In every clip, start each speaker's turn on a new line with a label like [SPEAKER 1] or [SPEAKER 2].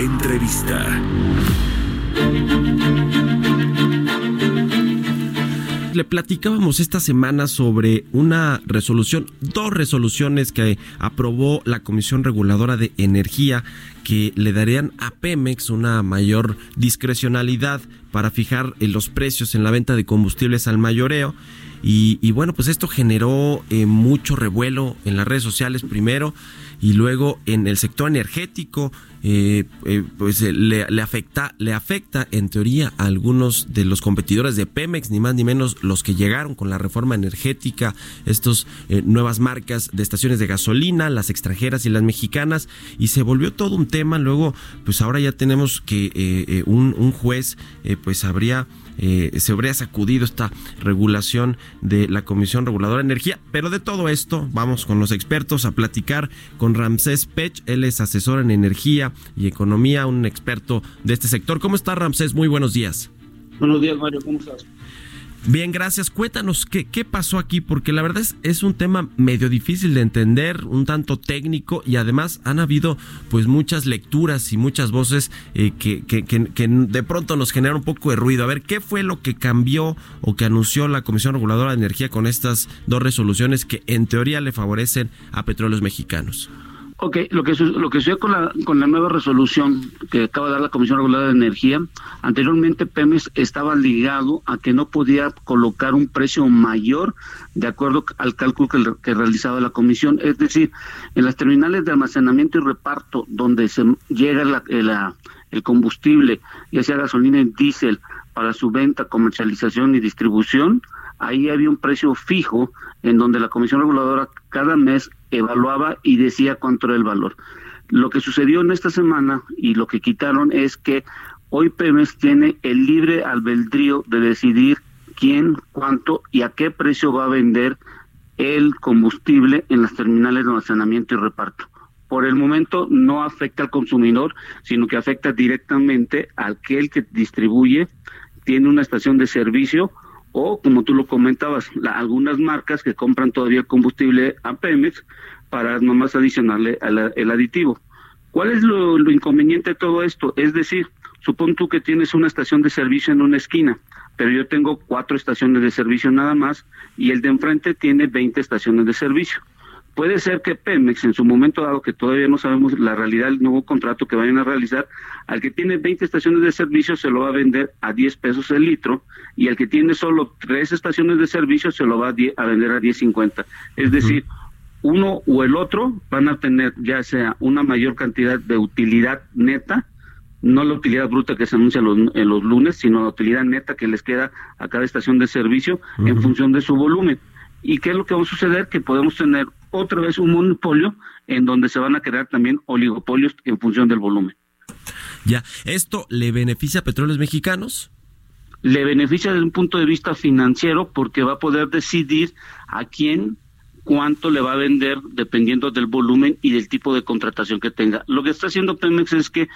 [SPEAKER 1] Entrevista.
[SPEAKER 2] Le platicábamos esta semana sobre una resolución, dos resoluciones que aprobó la Comisión Reguladora de Energía que le darían a Pemex una mayor discrecionalidad para fijar los precios en la venta de combustibles al mayoreo. Y, bueno, pues esto generó eh, mucho revuelo en las redes sociales primero y luego en el sector energético eh, eh, pues eh, le, afecta le afecta en teoría a algunos de los competidores de Pemex ni más ni menos los que llegaron con la reforma energética estos nuevas marcas de estaciones de gasolina las extranjeras y las mexicanas y se volvió todo un tema. Luego pues ahora ya tenemos que un, un, juez pues habría eh, se habría sacudido esta regulación de la Comisión Reguladora de Energía. Pero de todo esto, vamos con los expertos a platicar con Ramsés Pech. Él es asesor en energía y economía, un experto de este sector. ¿Cómo está Ramsés? Muy buenos días.
[SPEAKER 3] Buenos días, Mario. ¿Cómo estás?
[SPEAKER 2] Bien, gracias. Cuéntanos qué, qué pasó aquí, porque la verdad es, es un tema medio difícil de entender, un tanto técnico y además han habido pues muchas lecturas y muchas voces eh, que, que, que, que, de pronto nos generan un poco de ruido. A ver, ¿qué fue lo que cambió o que anunció la Comisión Reguladora de Energía con estas dos resoluciones que en teoría le favorecen a petróleos mexicanos?
[SPEAKER 3] Ok, lo que, lo que sucedió con la, con la nueva resolución que acaba de dar la Comisión Reguladora de Energía, anteriormente Pemex estaba ligado a que no podía colocar un precio mayor de acuerdo al cálculo que, realizaba la Comisión. Es decir, en las terminales de almacenamiento y reparto, donde se llega la, la, el combustible, ya sea gasolina y diésel, para su venta, comercialización y distribución, ahí había un precio fijo en donde la Comisión Reguladora cada mes evaluaba y decía cuánto era el valor. Lo que sucedió en esta semana y lo que quitaron es que hoy Pemex tiene el libre albedrío de decidir quién, cuánto y a qué precio va a vender el combustible en las terminales de almacenamiento y reparto. Por el momento no afecta al consumidor, sino que afecta directamente a aquel que distribuye, tiene una estación de servicio o como tú lo comentabas, algunas marcas que compran todavía combustible a Pemex para nomás adicionarle el aditivo. ¿Cuál es lo, inconveniente de todo esto? Es decir, supón tú que tienes una estación de servicio en una esquina, pero yo tengo cuatro estaciones de servicio nada más y el de enfrente tiene 20 estaciones de servicio. Puede ser que Pemex, en su momento dado, que todavía no sabemos la realidad del nuevo contrato que vayan a realizar, al que tiene 20 estaciones de servicio se lo va a vender a 10 pesos el litro y al que tiene solo tres estaciones de servicio se lo va a, vender a 10.50. Es decir, uno o el otro van a tener ya sea una mayor cantidad de utilidad neta, no la utilidad bruta que se anuncia en los, lunes, sino la utilidad neta que les queda a cada estación de servicio en función de su volumen. ¿Y qué es lo que va a suceder? Que podemos tener otra vez un monopolio en donde se van a crear también oligopolios en función del volumen.
[SPEAKER 2] Ya, ¿esto le beneficia a petróleos mexicanos?
[SPEAKER 3] Le beneficia desde un punto de vista financiero porque va a poder decidir a quién cuánto le va a vender dependiendo del volumen y del tipo de contratación que tenga. Lo que está haciendo Pemex es que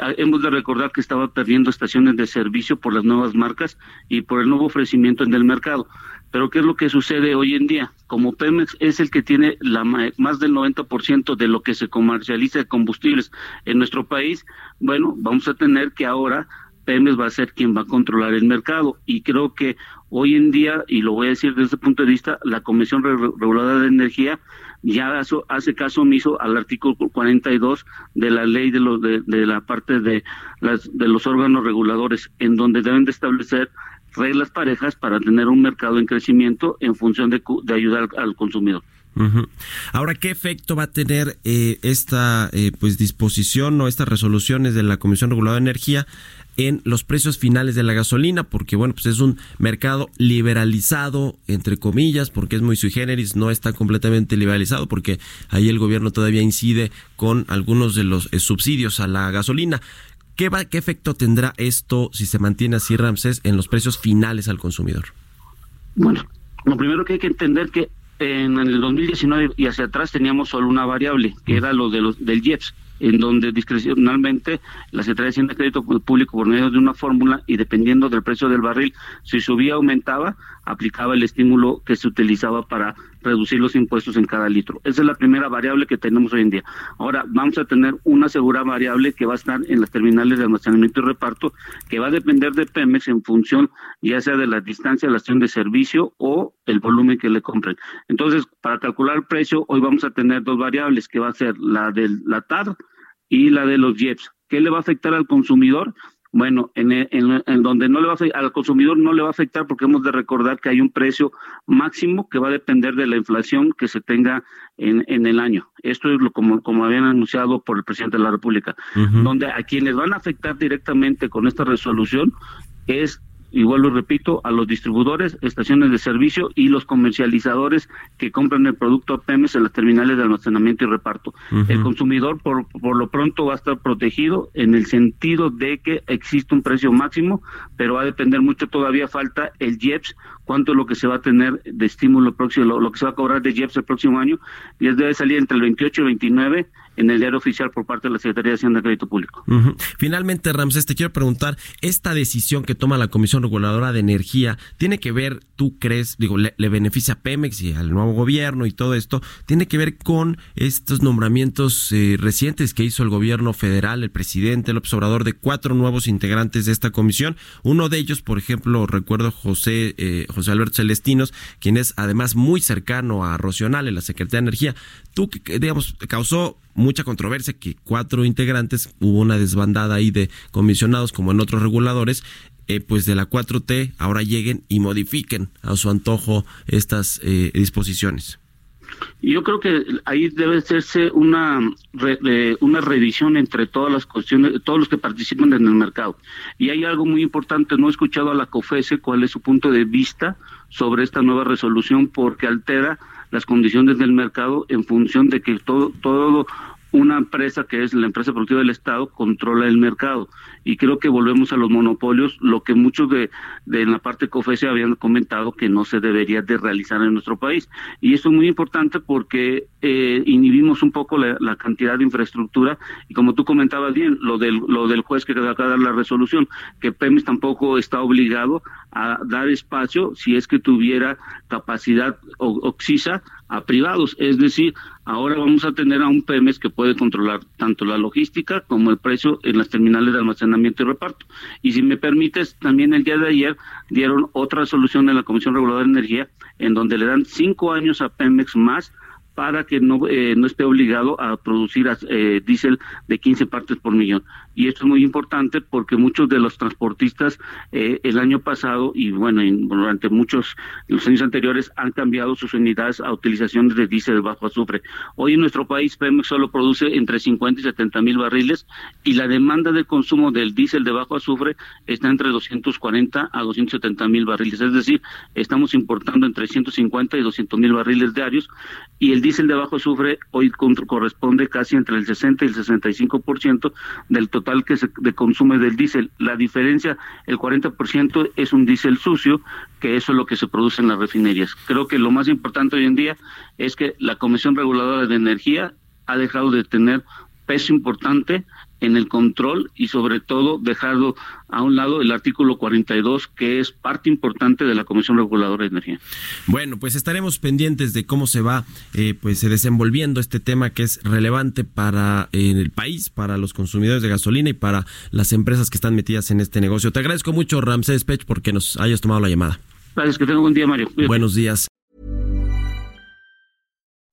[SPEAKER 3] ah, hemos de recordar que estaba perdiendo estaciones de servicio por las nuevas marcas y por el nuevo ofrecimiento en el mercado. Pero ¿qué es lo que sucede hoy en día? Como Pemex es el que tiene la más del 90% de lo que se comercializa de combustibles en nuestro país, bueno, vamos a tener que ahora Pemex va a ser quien va a controlar el mercado y creo que hoy en día, y lo voy a decir desde ese punto de vista, la Comisión Reguladora de Energía ya hace caso omiso al artículo 42 de la ley de, los de, la parte de, las, de los órganos reguladores, en donde deben de establecer reglas parejas para tener un mercado en crecimiento en función de, ayudar al consumidor.
[SPEAKER 2] Ahora, ¿qué efecto va a tener eh, esta eh, pues disposición o estas resoluciones de la Comisión Reguladora de Energía en los precios finales de la gasolina, porque bueno, pues es un mercado liberalizado, entre comillas, porque es muy sui generis, no está completamente liberalizado, porque ahí el gobierno todavía incide con algunos de los eh, subsidios a la gasolina. ¿Qué, va, ¿Qué efecto tendrá esto si se mantiene así, Ramsés, en los precios finales al consumidor?
[SPEAKER 3] Bueno, lo primero que hay que entender que en el 2019 y hacia atrás teníamos solo una variable, que era lo de los del IEPS en donde discrecionalmente la Secretaría de Hacienda de Crédito Público por medio de una fórmula y dependiendo del precio del barril, si subía aumentaba, aplicaba el estímulo que se utilizaba para reducir los impuestos en cada litro. Esa es la primera variable que tenemos hoy en día. Ahora vamos a tener una segura variable que va a estar en las terminales de almacenamiento y reparto, que va a depender de Pemex en función ya sea de la distancia de la acción de servicio o el volumen que le compren. Entonces, para calcular el precio, hoy vamos a tener dos variables, que va a ser la del la TAR y la de los JEPs. ¿Qué le va a afectar al consumidor? Bueno, en, en, donde no le va a al consumidor no le va a afectar porque hemos de recordar que hay un precio máximo que va a depender de la inflación que se tenga en, en el año. Esto es lo como, como habían anunciado por el presidente de la República, donde a quienes van a afectar directamente con esta resolución es y vuelvo y repito, a los distribuidores, estaciones de servicio y los comercializadores que compran el producto PEMES en las terminales de almacenamiento y reparto. El consumidor por, por lo pronto va a estar protegido en el sentido de que existe un precio máximo, pero va a depender mucho, todavía falta el IEPS, cuánto es lo que se va a tener de estímulo próximo, lo, que se va a cobrar de IEPS el próximo año, y es debe salir entre el 28 y el 29 en el diario oficial por parte de la Secretaría de Hacienda de Crédito Público.
[SPEAKER 2] Finalmente, Ramsés, te quiero preguntar, esta decisión que toma la Comisión Reguladora de Energía, ¿tiene que ver, tú crees, digo, le, beneficia a Pemex y al nuevo gobierno y todo esto, tiene que ver con estos nombramientos eh, recientes que hizo el gobierno federal, el presidente López Obrador, de cuatro nuevos integrantes de esta comisión? Uno de ellos, por ejemplo, recuerdo José, eh, José Alberto Celestinos, quien es además muy cercano a Rocional, en la Secretaría de Energía. Tú, digamos, causó mucha controversia que cuatro integrantes, hubo una desbandada ahí de comisionados como en otros reguladores, eh, pues de la 4T ahora lleguen y modifiquen a su antojo estas eh, disposiciones.
[SPEAKER 3] Yo creo que ahí debe hacerse una una revisión entre todas las cuestiones, todos los que participan en el mercado. Y hay algo muy importante, no he escuchado a la COFESE cuál es su punto de vista sobre esta nueva resolución porque altera las condiciones del mercado en función de que todo todo una empresa que es la empresa productiva del Estado controla el mercado y creo que volvemos a los monopolios, lo que muchos de, de la parte COFESE habían comentado que no se debería de realizar en nuestro país. Y esto es muy importante porque eh, inhibimos un poco la, cantidad de infraestructura y como tú comentabas bien, lo del, lo del juez que acaba de dar la resolución, que PEMES tampoco está obligado a dar espacio si es que tuviera capacidad oxisa a privados. Es decir, ahora vamos a tener a un PEMES que puede controlar tanto la logística como el precio en las terminales de almacenamiento y reparto. Y si me permites, también el día de ayer dieron otra solución en la Comisión Reguladora de Energía, en donde le dan cinco años a Pemex más para que no, eh, no esté obligado a producir eh, diésel de 15 partes por millón. Y esto es muy importante porque muchos de los transportistas eh, el año pasado y bueno, durante muchos los años anteriores han cambiado sus unidades a utilización de diésel bajo azufre. Hoy en nuestro país Pemex solo produce entre 50 y 70 mil barriles y la demanda de consumo del diésel de bajo azufre está entre 240 a 270 mil barriles. Es decir, estamos importando entre 150 y 200 mil barriles diarios y el diésel de bajo azufre hoy corresponde casi entre el 60 y el 65% del total que se de consume del diésel. La diferencia, el 40% es un diésel sucio, que eso es lo que se produce en las refinerías. Creo que lo más importante hoy en día es que la Comisión Reguladora de Energía ha dejado de tener peso importante en el control y sobre todo dejado a un lado el artículo 42 que es parte importante de la Comisión Reguladora de Energía.
[SPEAKER 2] Bueno, pues estaremos pendientes de cómo se va eh, pues desenvolviendo este tema que es relevante para eh, el país, para los consumidores de gasolina y para las empresas que están metidas en este negocio. Te agradezco mucho Ramsés Pech porque nos hayas tomado la llamada.
[SPEAKER 3] Gracias, que tenga un buen día Mario.
[SPEAKER 2] Buenos días.